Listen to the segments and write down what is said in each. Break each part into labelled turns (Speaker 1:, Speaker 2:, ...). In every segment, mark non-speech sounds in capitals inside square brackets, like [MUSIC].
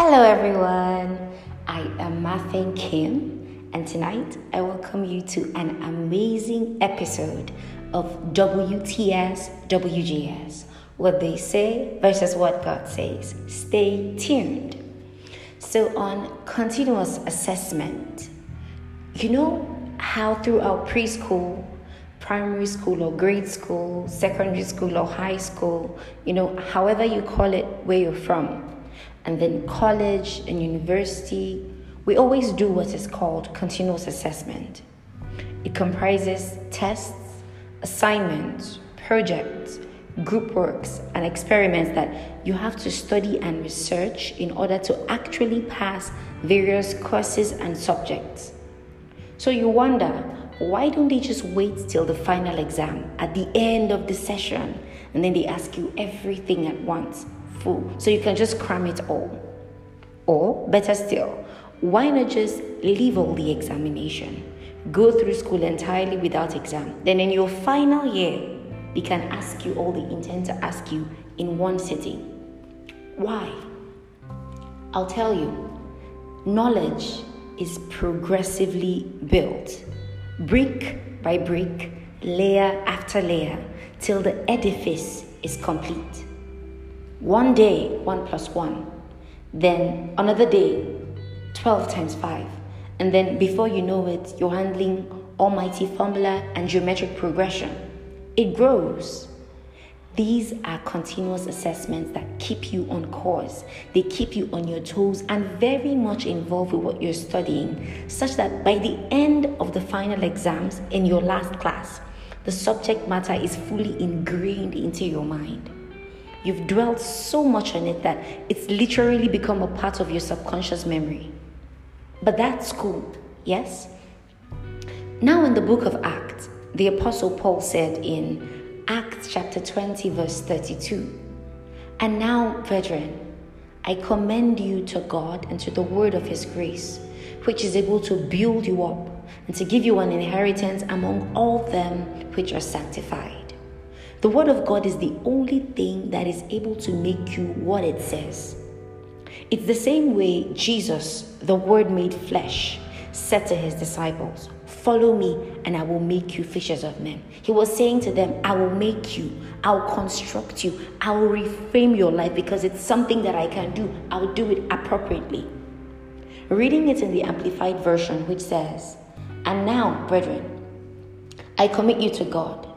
Speaker 1: Hello, everyone. I am Martha Kim, and tonight I welcome you to an amazing episode of WTS WGS What They Say versus What God Says. Stay tuned. So, on continuous assessment, you know how throughout preschool, primary school, or grade school, secondary school, or high school, you know, however you call it where you're from, and then college and university, we always do what is called continuous assessment. It comprises tests, assignments, projects, group works, and experiments that you have to study and research in order to actually pass various courses and subjects. So you wonder, why don't they just wait till the final exam at the end of the session and then they ask you everything at once? Full. So you can just cram it all. Or, better still, why not just leave all the examination? Go through school entirely without exam. Then in your final year, they can ask you all they intend to ask you in one sitting. Why? I'll tell you. Knowledge is progressively built, brick by brick, layer after layer, till the edifice is complete. One day, 1 plus 1. Then another day, 12 times 5. And then before you know it, you're handling almighty formula and geometric progression. It grows. These are continuous assessments that keep you on course. They keep you on your toes and very much involved with what you're studying, such that by the end of the final exams in your last class, the subject matter is fully ingrained into your mind. You've dwelt so much on it that it's literally become a part of your subconscious memory. But that's cool, yes? Now, in the book of Acts, the Apostle Paul said in Acts chapter 20, verse 32 And now, brethren, I commend you to God and to the word of his grace, which is able to build you up and to give you an inheritance among all them which are sanctified. The Word of God is the only thing that is able to make you what it says. It's the same way Jesus, the Word made flesh, said to his disciples, Follow me, and I will make you fishers of men. He was saying to them, I will make you, I'll construct you, I will reframe your life because it's something that I can do. I'll do it appropriately. Reading it in the Amplified Version, which says, And now, brethren, I commit you to God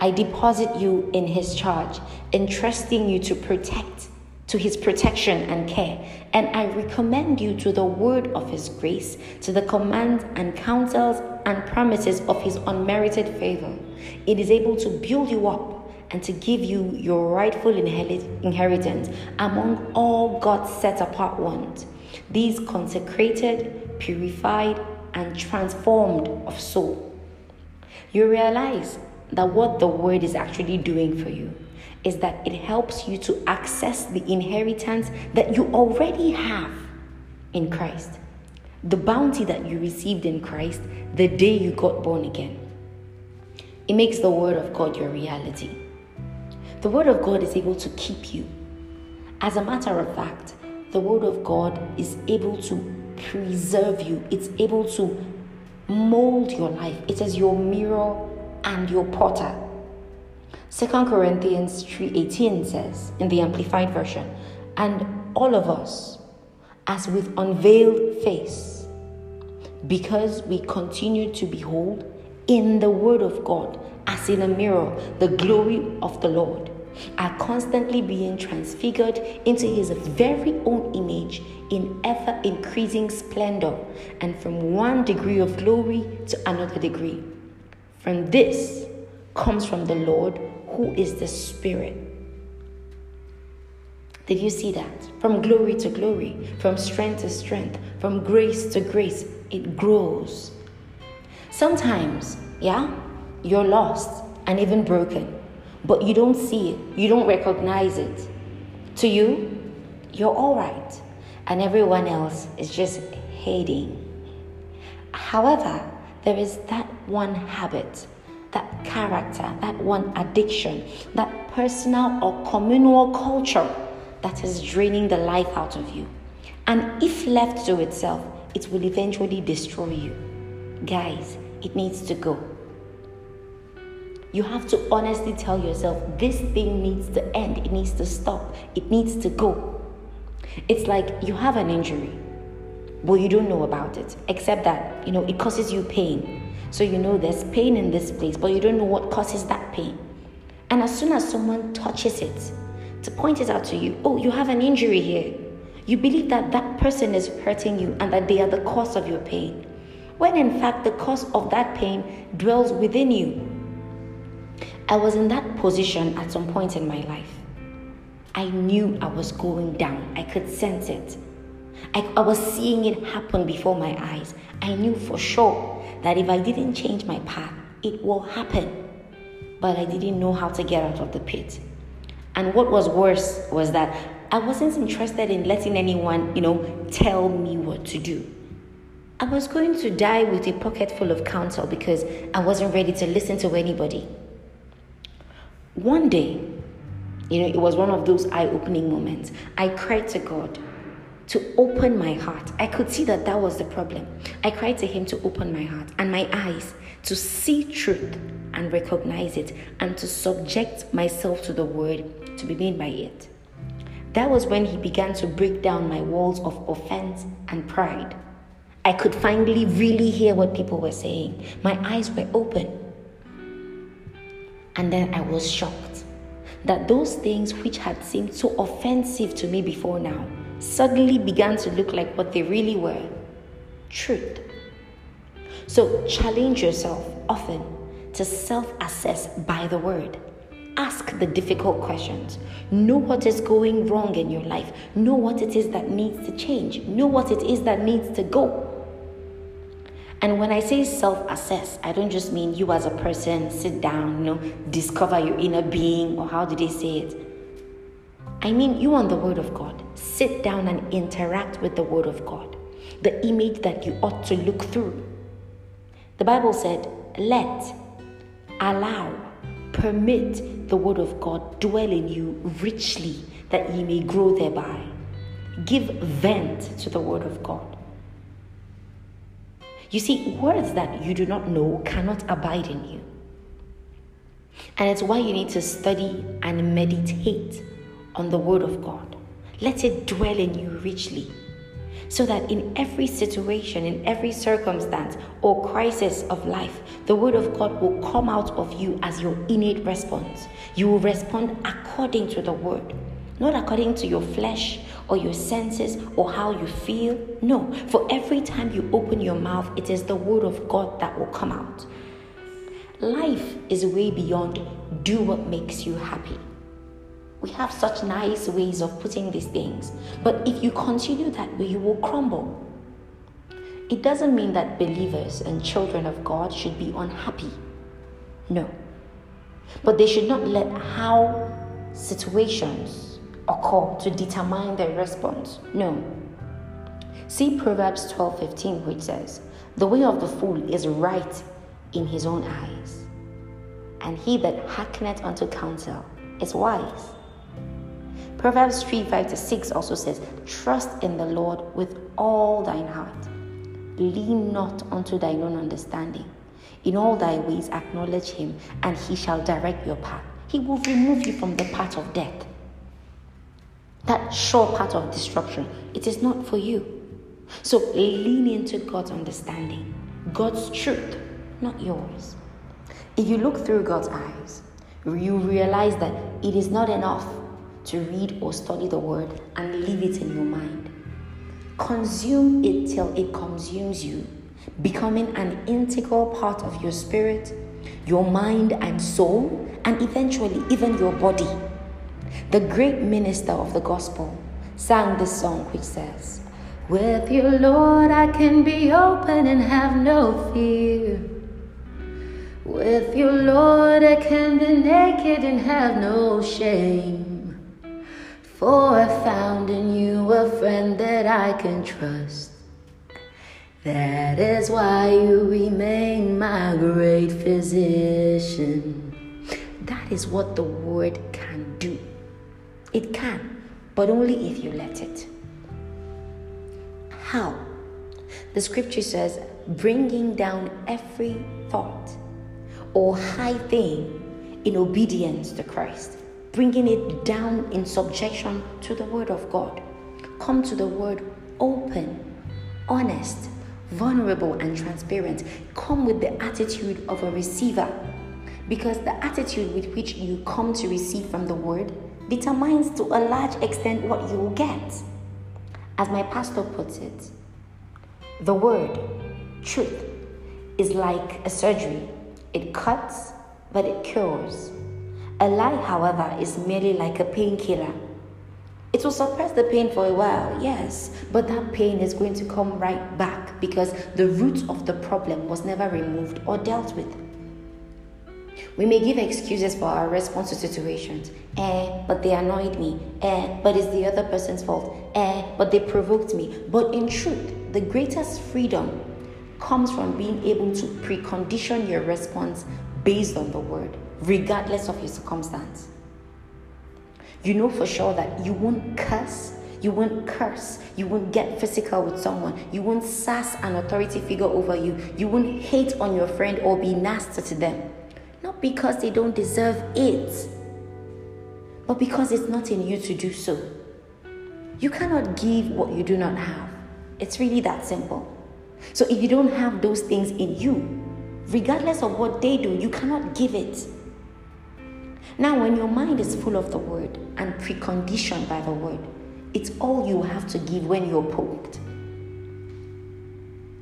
Speaker 1: I deposit you in His charge, entrusting you to protect, to His protection and care. And I recommend you to the word of His grace, to the commands and counsels and promises of His unmerited favor. It is able to build you up and to give you your rightful inheritance among all God's set apart ones. These consecrated, purified, and transformed of soul. You realize that what the word is actually doing for you is that it helps you to access the inheritance that you already have in Christ. The bounty that you received in Christ the day you got born again. It makes the Word of God your reality. The Word of God is able to keep you. As a matter of fact, the Word of God is able to preserve you, it's able to mold your life. It is your mirror and your potter. 2 Corinthians 3:18 says in the amplified version, and all of us as with unveiled face because we continue to behold in the word of God as in a mirror the glory of the Lord are constantly being transfigured into his very own image in ever increasing splendor and from one degree of glory to another degree from this comes from the Lord who is the Spirit. Did you see that? From glory to glory, from strength to strength, from grace to grace, it grows. Sometimes, yeah, you're lost and even broken, but you don't see it, you don't recognize it. To you, you're all right, and everyone else is just hating. However, there is that one habit, that character, that one addiction, that personal or communal culture that is draining the life out of you. And if left to itself, it will eventually destroy you. Guys, it needs to go. You have to honestly tell yourself this thing needs to end, it needs to stop, it needs to go. It's like you have an injury, but you don't know about it, except that, you know, it causes you pain. So you know there's pain in this place, but you don't know what causes that pain. And as soon as someone touches it, to point it out to you, oh, you have an injury here. You believe that that person is hurting you and that they are the cause of your pain. When in fact, the cause of that pain dwells within you. I was in that position at some point in my life. I knew I was going down, I could sense it. I, I, was seeing it happen before my eyes. I knew for sure that if I didn't change my path, it will happen. But I didn't know how to get out of the pit. And what was worse was that I wasn't interested in letting anyone, you know, tell me what to do. I was going to die with a pocket full of counsel because I wasn't ready to listen to anybody. One day, you know, it was one of those eye opening moments. I cried to God to open my heart. I could see that that was the problem. I cried to Him to open my heart and my eyes to see truth and recognize it and to subject myself to the Word to be made by it. That was when He began to break down my walls of offense and pride. I could finally really hear what people were saying. My eyes were open. And then I was shocked that those things which had seemed so offensive to me before now suddenly began to look like what they really were truth. So challenge yourself often to self assess by the word. Ask the difficult questions. Know what is going wrong in your life. Know what it is that needs to change. Know what it is that needs to go. And when I say self assess, I don't just mean you as a person sit down, you know, discover your inner being, or how do they say it? I mean you on the Word of God. Sit down and interact with the Word of God, the image that you ought to look through. The Bible said, let, allow, permit the Word of God dwell in you richly, that ye may grow thereby. Give vent to the Word of God. You see, words that you do not know cannot abide in you. And it's why you need to study and meditate on the Word of God. Let it dwell in you richly. So that in every situation, in every circumstance or crisis of life, the Word of God will come out of you as your innate response. You will respond according to the Word, not according to your flesh or your senses or how you feel. No, for every time you open your mouth, it is the word of God that will come out. Life is way beyond do what makes you happy. We have such nice ways of putting these things, but if you continue that way, you will crumble. It doesn't mean that believers and children of God should be unhappy. No. But they should not let how situations occur to determine their response. No. See Proverbs 12:15 which says, The way of the fool is right in his own eyes, and he that hearkeneth unto counsel is wise. Proverbs 3 5 to 6 also says, Trust in the Lord with all thine heart, lean not unto thine own understanding. In all thy ways acknowledge him, and he shall direct your path. He will remove you from the path of death that sure path of destruction, it is not for you. So lean into God's understanding, God's truth, not yours. If you look through God's eyes, you realize that it is not enough to read or study the word and leave it in your mind. Consume it till it consumes you, becoming an integral part of your spirit, your mind and soul, and eventually even your body the great minister of the gospel, sang this song which says, With you, Lord, I can be open and have no fear. With you, Lord, I can be naked and have no shame. For I found in you a friend that I can trust. That is why you remain my great physician. That is what the word can do. It can, but only if you let it. How? The scripture says, bringing down every thought or high thing in obedience to Christ, bringing it down in subjection to the Word of God. Come to the Word open, honest, vulnerable, and transparent. Come with the attitude of a receiver because the attitude with which you come to receive from the Word determines to a large extent what you will get. As my pastor puts it, the Word, truth, is like a surgery. It cuts, but it cures. A lie, however, is merely like a painkiller. It will suppress the pain for a while, yes, but that pain is going to come right back because the root of the problem was never removed or dealt with. We may give excuses for our response to situations. Eh, but they annoyed me. Eh, but it's the other person's fault. Eh, but they provoked me. But in truth, the greatest freedom comes from being able to precondition your response based on the word, regardless of your circumstance. You know for sure that you won't curse you won't curse. You won't get physical with someone. You won't sass an authority figure over you. You won't hate on your friend or be nasty to them. Not because they don't deserve it, but because it's not in you to do so. You cannot give what you do not have. It's really that simple. So if you don't have those things in you, regardless of what they do, you cannot give it. Now, when your mind is full of the word and preconditioned by the word, it's all you have to give when you're poked,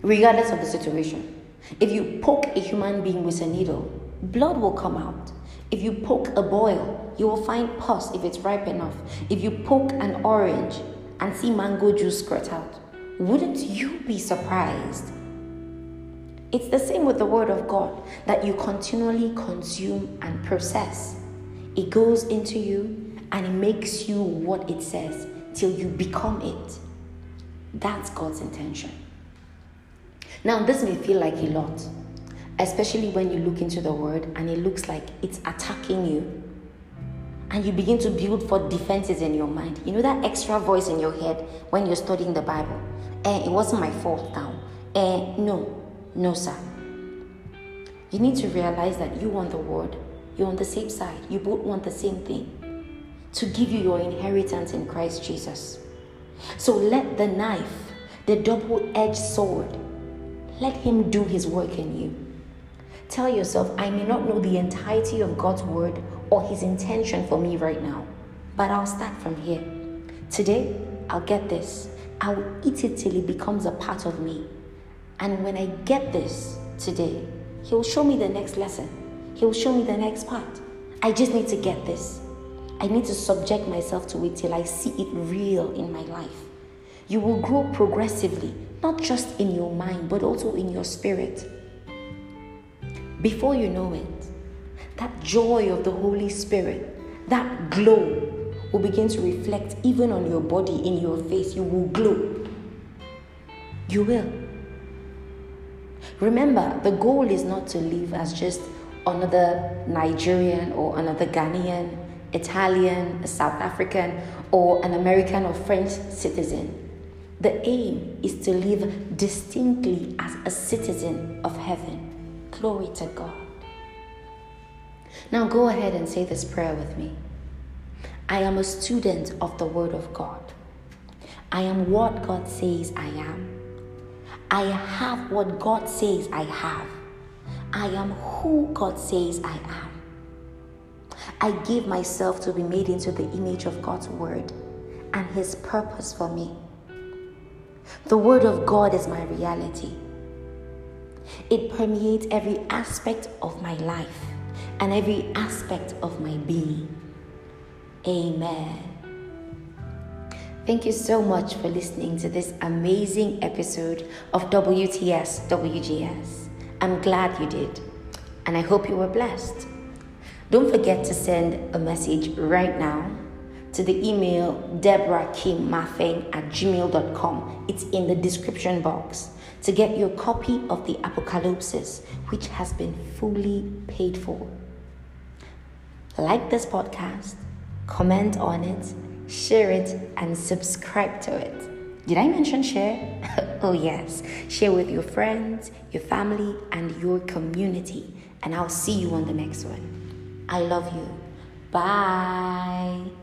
Speaker 1: regardless of the situation. If you poke a human being with a needle, blood will come out. If you poke a boil, you will find pus if it's ripe enough. If you poke an orange and see mango juice squirt out, wouldn't you be surprised? It's the same with the Word of God that you continually consume and process. It goes into you and it makes you what it says till you become it. That's God's intention. Now, this may feel like a lot, especially when you look into the word and it looks like it's attacking you. And you begin to build for defenses in your mind. You know that extra voice in your head when you're studying the Bible? Eh, it wasn't my fault now. Eh, no, no, sir. You need to realize that you want the word. You're on the same side. You both want the same thing to give you your inheritance in Christ Jesus. So let the knife, the double edged sword, let him do his work in you. Tell yourself, I may not know the entirety of God's word or his intention for me right now, but I'll start from here. Today, I'll get this. I will eat it till it becomes a part of me. And when I get this today, He will show me the next lesson. He will show me the next part. I just need to get this. I need to subject myself to it till I see it real in my life. You will grow progressively, not just in your mind, but also in your spirit. Before you know it, that joy of the Holy Spirit, that glow will begin to reflect even on your body, in your face. You will glow. You will. Remember, the goal is not to live as just another Nigerian or another Ghanaian, Italian, South African, or an American or French citizen. The aim is to live distinctly as a citizen of heaven. Glory to God. Now go ahead and say this prayer with me. I am a student of the Word of God. I am what God says I am. I have what God says I have. I am who God says I am. I give myself to be made into the image of God's Word and His purpose for me. The Word of God is my reality. It permeates every aspect of my life and every aspect of my being. Amen. Thank you so much for listening to this amazing episode of WTS WGS. I'm glad you did, and I hope you were blessed. Don't forget to send a message right now to the email deborahkimmafeng at gmail.com. It's in the description box to get your copy of the Apokalupsis, which has been fully paid for. Like this podcast, comment on it, share it, and subscribe to it. Did I mention share? [LAUGHS] oh, yes. Share with your friends, your family, and your community. And I'll see you on the next one. I love you. Bye.